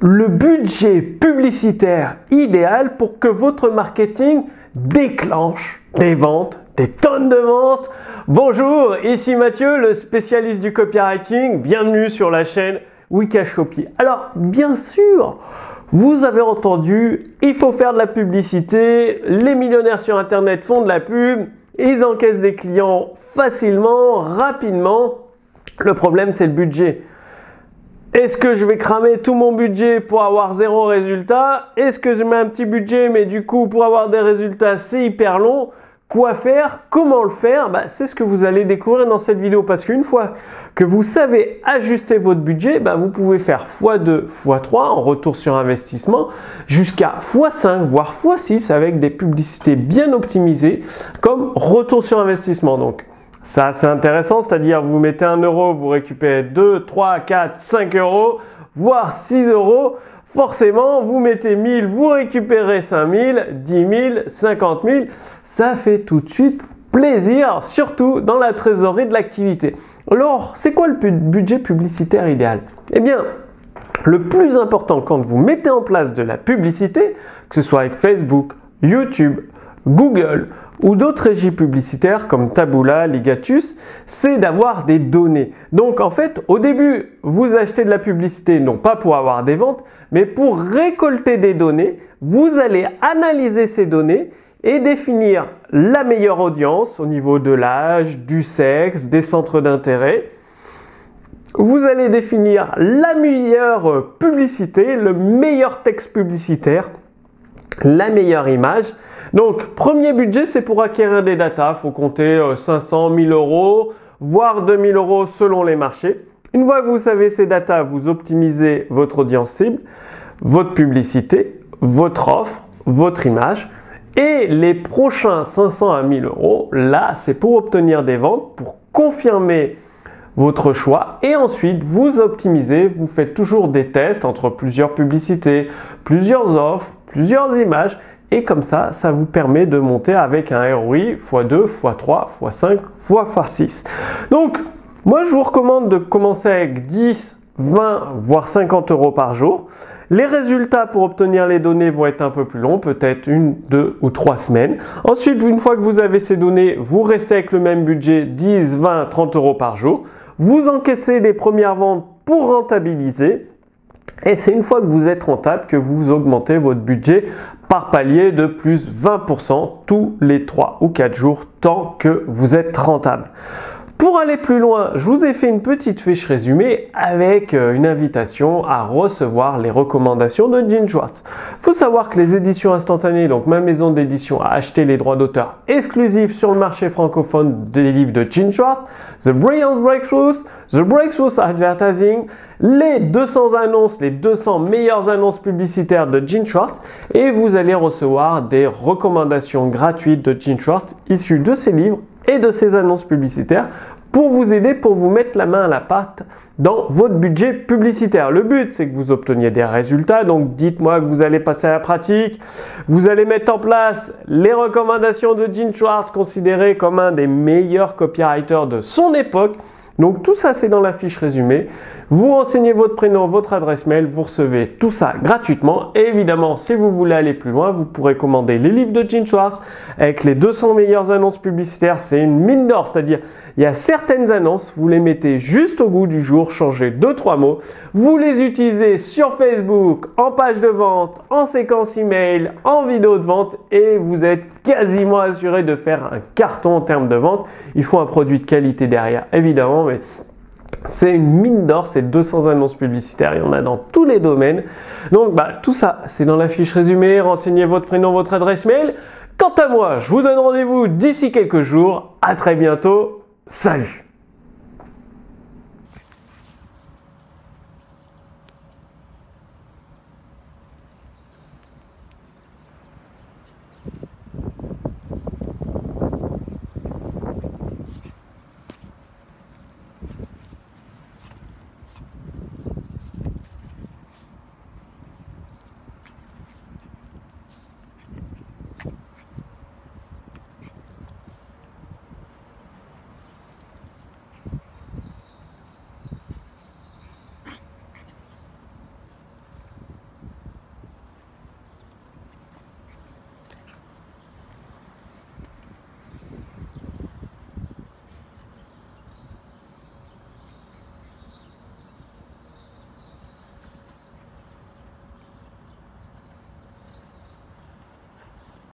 le budget publicitaire idéal pour que votre marketing déclenche des ventes, des tonnes de ventes. Bonjour, ici Mathieu, le spécialiste du copywriting. Bienvenue sur la chaîne Wikash Copy. Alors, bien sûr, vous avez entendu, il faut faire de la publicité. Les millionnaires sur Internet font de la pub. Ils encaissent des clients facilement, rapidement. Le problème, c'est le budget. Est-ce que je vais cramer tout mon budget pour avoir zéro résultat? Est-ce que je mets un petit budget mais du coup pour avoir des résultats c'est hyper long? Quoi faire? Comment le faire? Bah, C'est ce que vous allez découvrir dans cette vidéo. Parce qu'une fois que vous savez ajuster votre budget, bah, vous pouvez faire x2, x3 en retour sur investissement jusqu'à x5 voire x6 avec des publicités bien optimisées comme retour sur investissement. Donc ça, c'est intéressant, c'est-à-dire vous mettez 1 euro, vous récupérez 2, 3, 4, 5 euros, voire 6 euros. Forcément, vous mettez 1000, vous récupérez 5000, 10 000, 50 000. Ça fait tout de suite plaisir, surtout dans la trésorerie de l'activité. Alors, c'est quoi le budget publicitaire idéal? Eh bien, le plus important quand vous mettez en place de la publicité, que ce soit avec Facebook, YouTube, Google ou d'autres régies publicitaires comme Taboola, Ligatus, c'est d'avoir des données. Donc en fait, au début, vous achetez de la publicité non pas pour avoir des ventes, mais pour récolter des données. Vous allez analyser ces données et définir la meilleure audience au niveau de l'âge, du sexe, des centres d'intérêt. Vous allez définir la meilleure publicité, le meilleur texte publicitaire, la meilleure image donc, premier budget, c'est pour acquérir des datas. Il faut compter 500, euh, 1000 euros, voire 2000 euros selon les marchés. Une fois que vous savez ces datas, vous optimisez votre audience cible, votre publicité, votre offre, votre image. Et les prochains 500 à 1000 euros, là, c'est pour obtenir des ventes, pour confirmer votre choix. Et ensuite, vous optimisez, vous faites toujours des tests entre plusieurs publicités, plusieurs offres, plusieurs images et comme ça, ça vous permet de monter avec un ROI x2, x3, x5, x6. Donc, moi, je vous recommande de commencer avec 10, 20, voire 50 euros par jour. Les résultats pour obtenir les données vont être un peu plus longs, peut-être une, deux ou trois semaines. Ensuite, une fois que vous avez ces données, vous restez avec le même budget, 10, 20, 30 euros par jour. Vous encaissez les premières ventes pour rentabiliser. Et c'est une fois que vous êtes rentable que vous augmentez votre budget par palier de plus 20% tous les 3 ou 4 jours tant que vous êtes rentable. Pour aller plus loin, je vous ai fait une petite fiche résumée avec euh, une invitation à recevoir les recommandations de Gene Schwartz. Faut savoir que les éditions instantanées, donc ma maison d'édition a acheté les droits d'auteur exclusifs sur le marché francophone des livres de Gene Schwartz, The Brilliant Breakthroughs, The Breakthroughs Advertising, les 200 annonces, les 200 meilleures annonces publicitaires de Gene Schwartz et vous allez recevoir des recommandations gratuites de Gene Schwartz issues de ces livres et de ces annonces publicitaires pour vous aider, pour vous mettre la main à la pâte dans votre budget publicitaire. Le but, c'est que vous obteniez des résultats. Donc, dites-moi que vous allez passer à la pratique. Vous allez mettre en place les recommandations de Gene Schwartz, considéré comme un des meilleurs copywriters de son époque. Donc tout ça c'est dans la fiche résumée. Vous renseignez votre prénom, votre adresse mail, vous recevez tout ça gratuitement. Et évidemment, si vous voulez aller plus loin, vous pourrez commander les livres de Gene Schwartz avec les 200 meilleures annonces publicitaires. C'est une mine d'or, c'est-à-dire il y a certaines annonces, vous les mettez juste au goût du jour, changez deux trois mots, vous les utilisez sur Facebook, en page de vente, en séquence email, en vidéo de vente et vous êtes quasiment assuré de faire un carton en termes de vente. Il faut un produit de qualité derrière, évidemment, c'est une mine d'or, c'est 200 annonces publicitaires, il y en a dans tous les domaines. Donc bah, tout ça, c'est dans la fiche résumée, renseignez votre prénom, votre adresse mail. Quant à moi, je vous donne rendez-vous d'ici quelques jours. À très bientôt. Salut